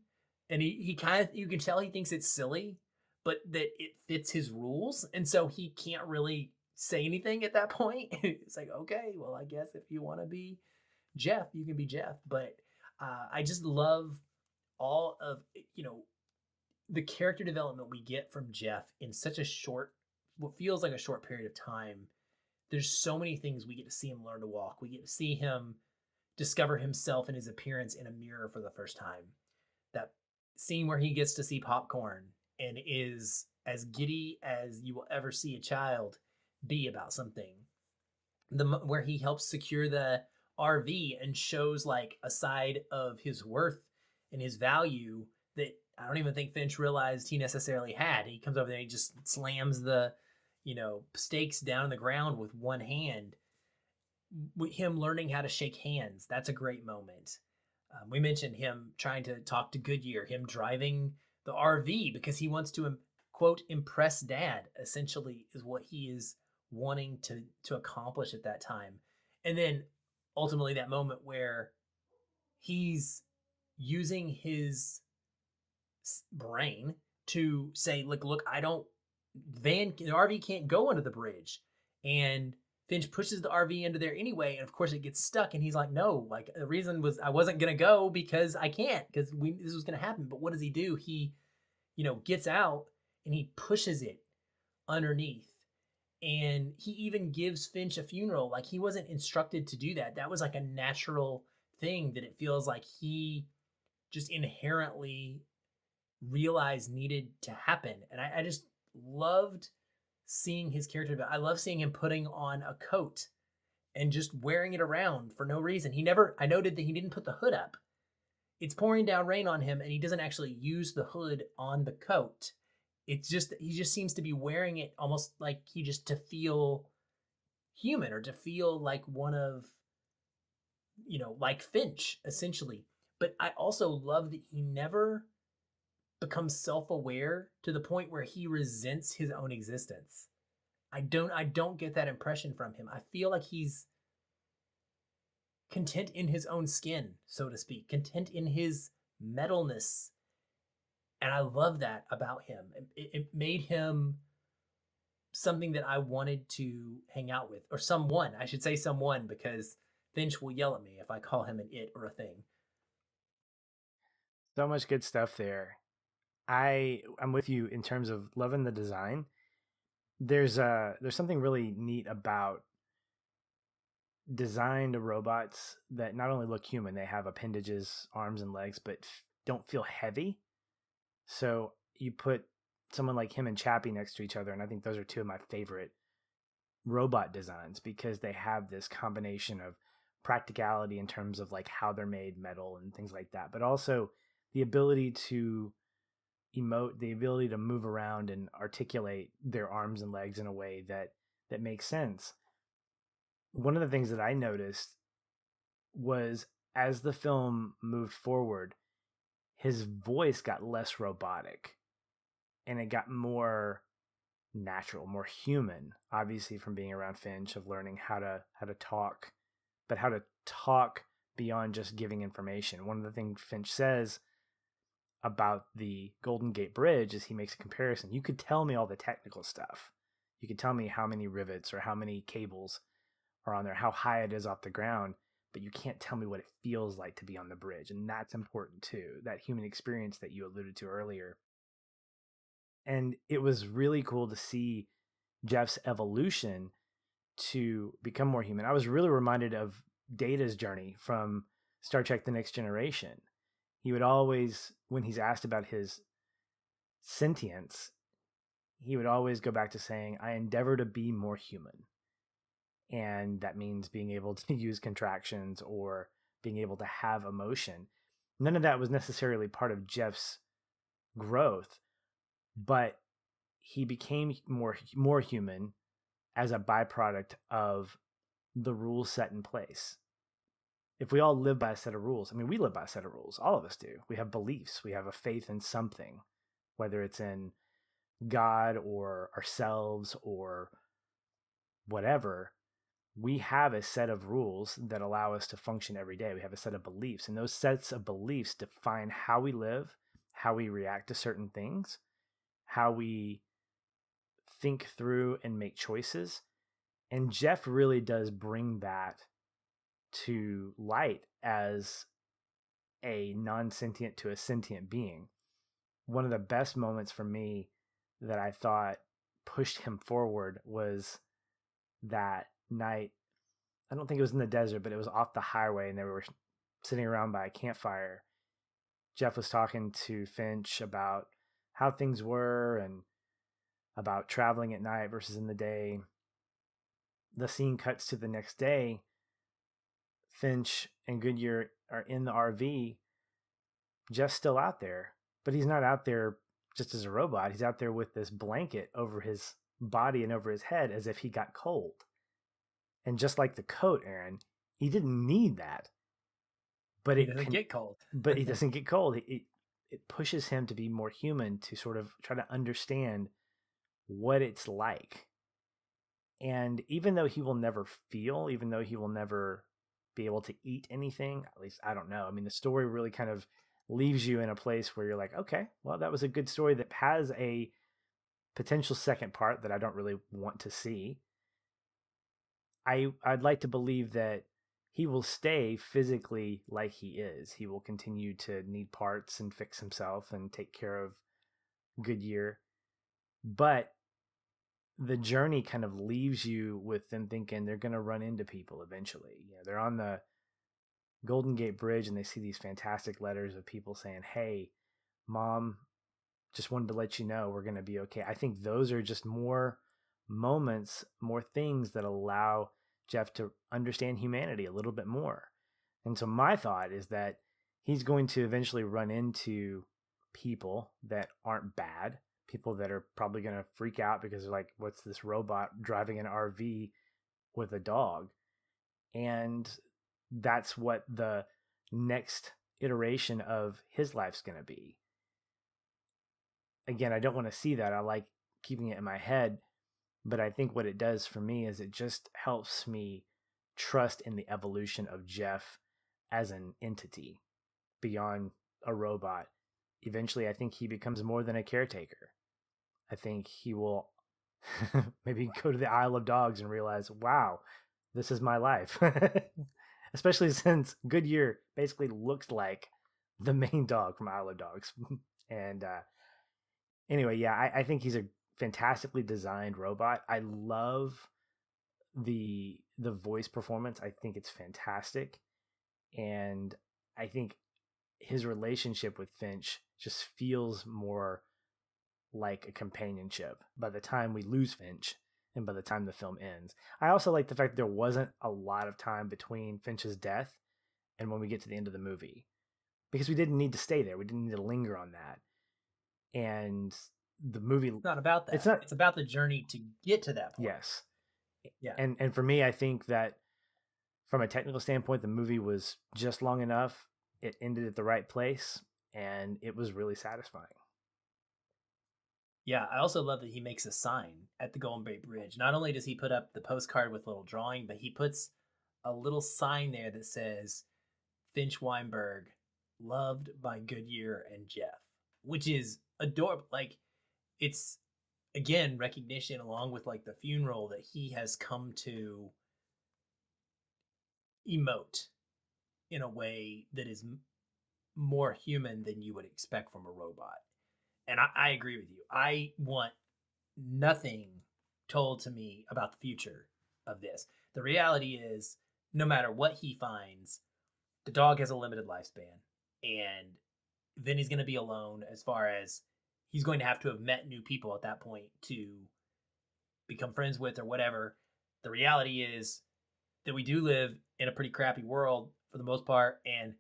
and he he kind of you can tell he thinks it's silly, but that it fits his rules, and so he can't really say anything at that point. it's like okay, well I guess if you want to be Jeff, you can be Jeff. But uh, I just love all of you know the character development we get from Jeff in such a short, what feels like a short period of time. There's so many things we get to see him learn to walk. We get to see him discover himself and his appearance in a mirror for the first time. That scene where he gets to see popcorn and is as giddy as you will ever see a child be about something. The where he helps secure the RV and shows like a side of his worth and his value that I don't even think Finch realized he necessarily had. He comes over there and he just slams the, you know, stakes down on the ground with one hand with him learning how to shake hands. That's a great moment. Um, we mentioned him trying to talk to goodyear him driving the rv because he wants to quote impress dad essentially is what he is wanting to to accomplish at that time. And then ultimately that moment where he's using his brain to say look look i don't van the rv can't go under the bridge and Finch pushes the RV into there anyway, and of course it gets stuck. And he's like, "No, like the reason was I wasn't gonna go because I can't because we this was gonna happen." But what does he do? He, you know, gets out and he pushes it underneath, and he even gives Finch a funeral. Like he wasn't instructed to do that. That was like a natural thing that it feels like he just inherently realized needed to happen. And I, I just loved seeing his character. I love seeing him putting on a coat and just wearing it around for no reason. He never, I noted that he didn't put the hood up. It's pouring down rain on him and he doesn't actually use the hood on the coat. It's just, he just seems to be wearing it almost like he just to feel human or to feel like one of, you know, like Finch essentially. But I also love that he never becomes self-aware to the point where he resents his own existence. I don't I don't get that impression from him. I feel like he's content in his own skin, so to speak, content in his metalness. And I love that about him. It, it made him something that I wanted to hang out with, or someone. I should say someone because Finch will yell at me if I call him an it or a thing. So much good stuff there. I I'm with you in terms of loving the design. There's uh there's something really neat about designed robots that not only look human, they have appendages, arms and legs, but don't feel heavy. So you put someone like him and Chappie next to each other, and I think those are two of my favorite robot designs because they have this combination of practicality in terms of like how they're made, metal and things like that, but also the ability to emote, the ability to move around and articulate their arms and legs in a way that that makes sense. One of the things that I noticed was as the film moved forward, his voice got less robotic and it got more natural, more human, obviously from being around Finch of learning how to how to talk, but how to talk beyond just giving information. One of the things Finch says about the Golden Gate Bridge is he makes a comparison. You could tell me all the technical stuff. You could tell me how many rivets or how many cables are on there, how high it is off the ground, but you can't tell me what it feels like to be on the bridge. And that's important too, that human experience that you alluded to earlier. And it was really cool to see Jeff's evolution to become more human. I was really reminded of Data's journey from Star Trek The Next Generation. He would always, when he's asked about his sentience, he would always go back to saying, I endeavor to be more human. And that means being able to use contractions or being able to have emotion. None of that was necessarily part of Jeff's growth, but he became more more human as a byproduct of the rules set in place. If we all live by a set of rules, I mean, we live by a set of rules. All of us do. We have beliefs. We have a faith in something, whether it's in God or ourselves or whatever. We have a set of rules that allow us to function every day. We have a set of beliefs, and those sets of beliefs define how we live, how we react to certain things, how we think through and make choices. And Jeff really does bring that to light as a non sentient to a sentient being. One of the best moments for me that I thought pushed him forward was that night. I don't think it was in the desert, but it was off the highway, and they were sitting around by a campfire. Jeff was talking to Finch about how things were and about traveling at night versus in the day. The scene cuts to the next day. Finch and Goodyear are in the RV. Jeff's still out there, but he's not out there just as a robot. He's out there with this blanket over his body and over his head as if he got cold. And just like the coat, Aaron, he didn't need that. But He it doesn't can- get cold. but he doesn't get cold. It, it it pushes him to be more human to sort of try to understand what it's like. And even though he will never feel, even though he will never be able to eat anything, at least I don't know. I mean, the story really kind of leaves you in a place where you're like, okay, well, that was a good story that has a potential second part that I don't really want to see. I I'd like to believe that he will stay physically like he is. He will continue to need parts and fix himself and take care of Goodyear. But the journey kind of leaves you with them thinking they're going to run into people eventually. You know, they're on the Golden Gate Bridge and they see these fantastic letters of people saying, "Hey, mom, just wanted to let you know we're going to be okay." I think those are just more moments, more things that allow Jeff to understand humanity a little bit more. And so my thought is that he's going to eventually run into people that aren't bad, people that are probably going to freak out because they're like, what's this robot driving an RV with a dog? And that's what the next iteration of his life's going to be. Again, I don't want to see that. I like keeping it in my head but I think what it does for me is it just helps me trust in the evolution of Jeff as an entity beyond a robot. Eventually, I think he becomes more than a caretaker. I think he will maybe go to the Isle of Dogs and realize, wow, this is my life. Especially since Goodyear basically looks like the main dog from Isle of Dogs. and uh, anyway, yeah, I, I think he's a fantastically designed robot. I love the the voice performance. I think it's fantastic. And I think his relationship with Finch just feels more like a companionship by the time we lose Finch and by the time the film ends. I also like the fact that there wasn't a lot of time between Finch's death and when we get to the end of the movie because we didn't need to stay there. We didn't need to linger on that. And the movie It's not about that. It's not- It's about the journey to get to that point. yes. Yeah. And and for me I think that from a technical standpoint the movie was just long enough. It ended at the right place and it was really satisfying. Yeah, I also love that he makes a sign at the Golden Bay Bridge. Not only does he put up the postcard with a little drawing, but he puts a little sign there that says Finch Weinberg, loved by Goodyear and Jeff, which is adorable. Like, it's again recognition along with like the funeral that he has come to emote in a way that is m- more human than you would expect from a robot. And I, I agree with you. I want nothing told to me about the future of this. The reality is, no matter what he finds, the dog has a limited lifespan. And then he's going to be alone as far as he's going to have to have met new people at that point to become friends with or whatever. The reality is that we do live in a pretty crappy world for the most part. And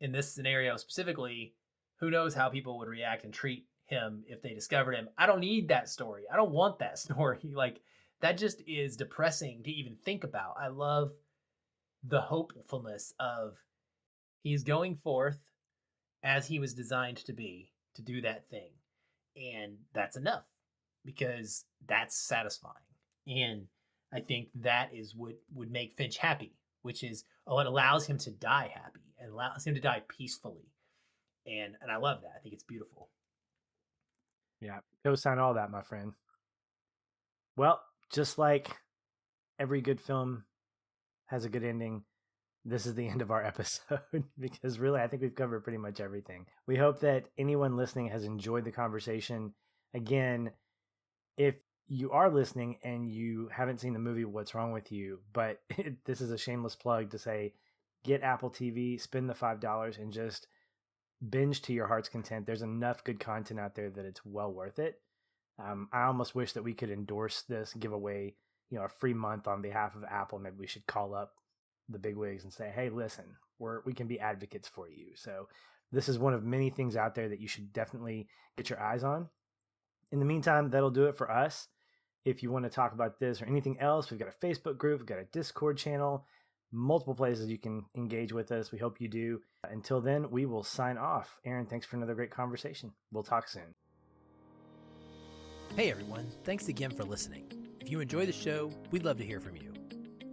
in this scenario specifically, who knows how people would react and treat him if they discovered him. I don't need that story. I don't want that story. Like that just is depressing to even think about. I love the hopefulness of he's going forth as he was designed to be to do that thing. And that's enough because that's satisfying. And I think that is what would make Finch happy, which is oh, it allows him to die happy and allows him to die peacefully. And and I love that. I think it's beautiful. Yeah, go sign all that, my friend. Well, just like every good film has a good ending, this is the end of our episode because really, I think we've covered pretty much everything. We hope that anyone listening has enjoyed the conversation. Again, if you are listening and you haven't seen the movie, what's wrong with you? But this is a shameless plug to say get Apple TV, spend the $5, and just binge to your heart's content. There's enough good content out there that it's well worth it. Um, I almost wish that we could endorse this, give away, you know, a free month on behalf of Apple. Maybe we should call up the big wigs and say, "Hey, listen, we're we can be advocates for you." So this is one of many things out there that you should definitely get your eyes on. In the meantime, that'll do it for us. If you want to talk about this or anything else, we've got a Facebook group, we've got a Discord channel, multiple places you can engage with us. We hope you do. Until then, we will sign off. Aaron, thanks for another great conversation. We'll talk soon. Hey everyone, thanks again for listening. If you enjoy the show, we'd love to hear from you.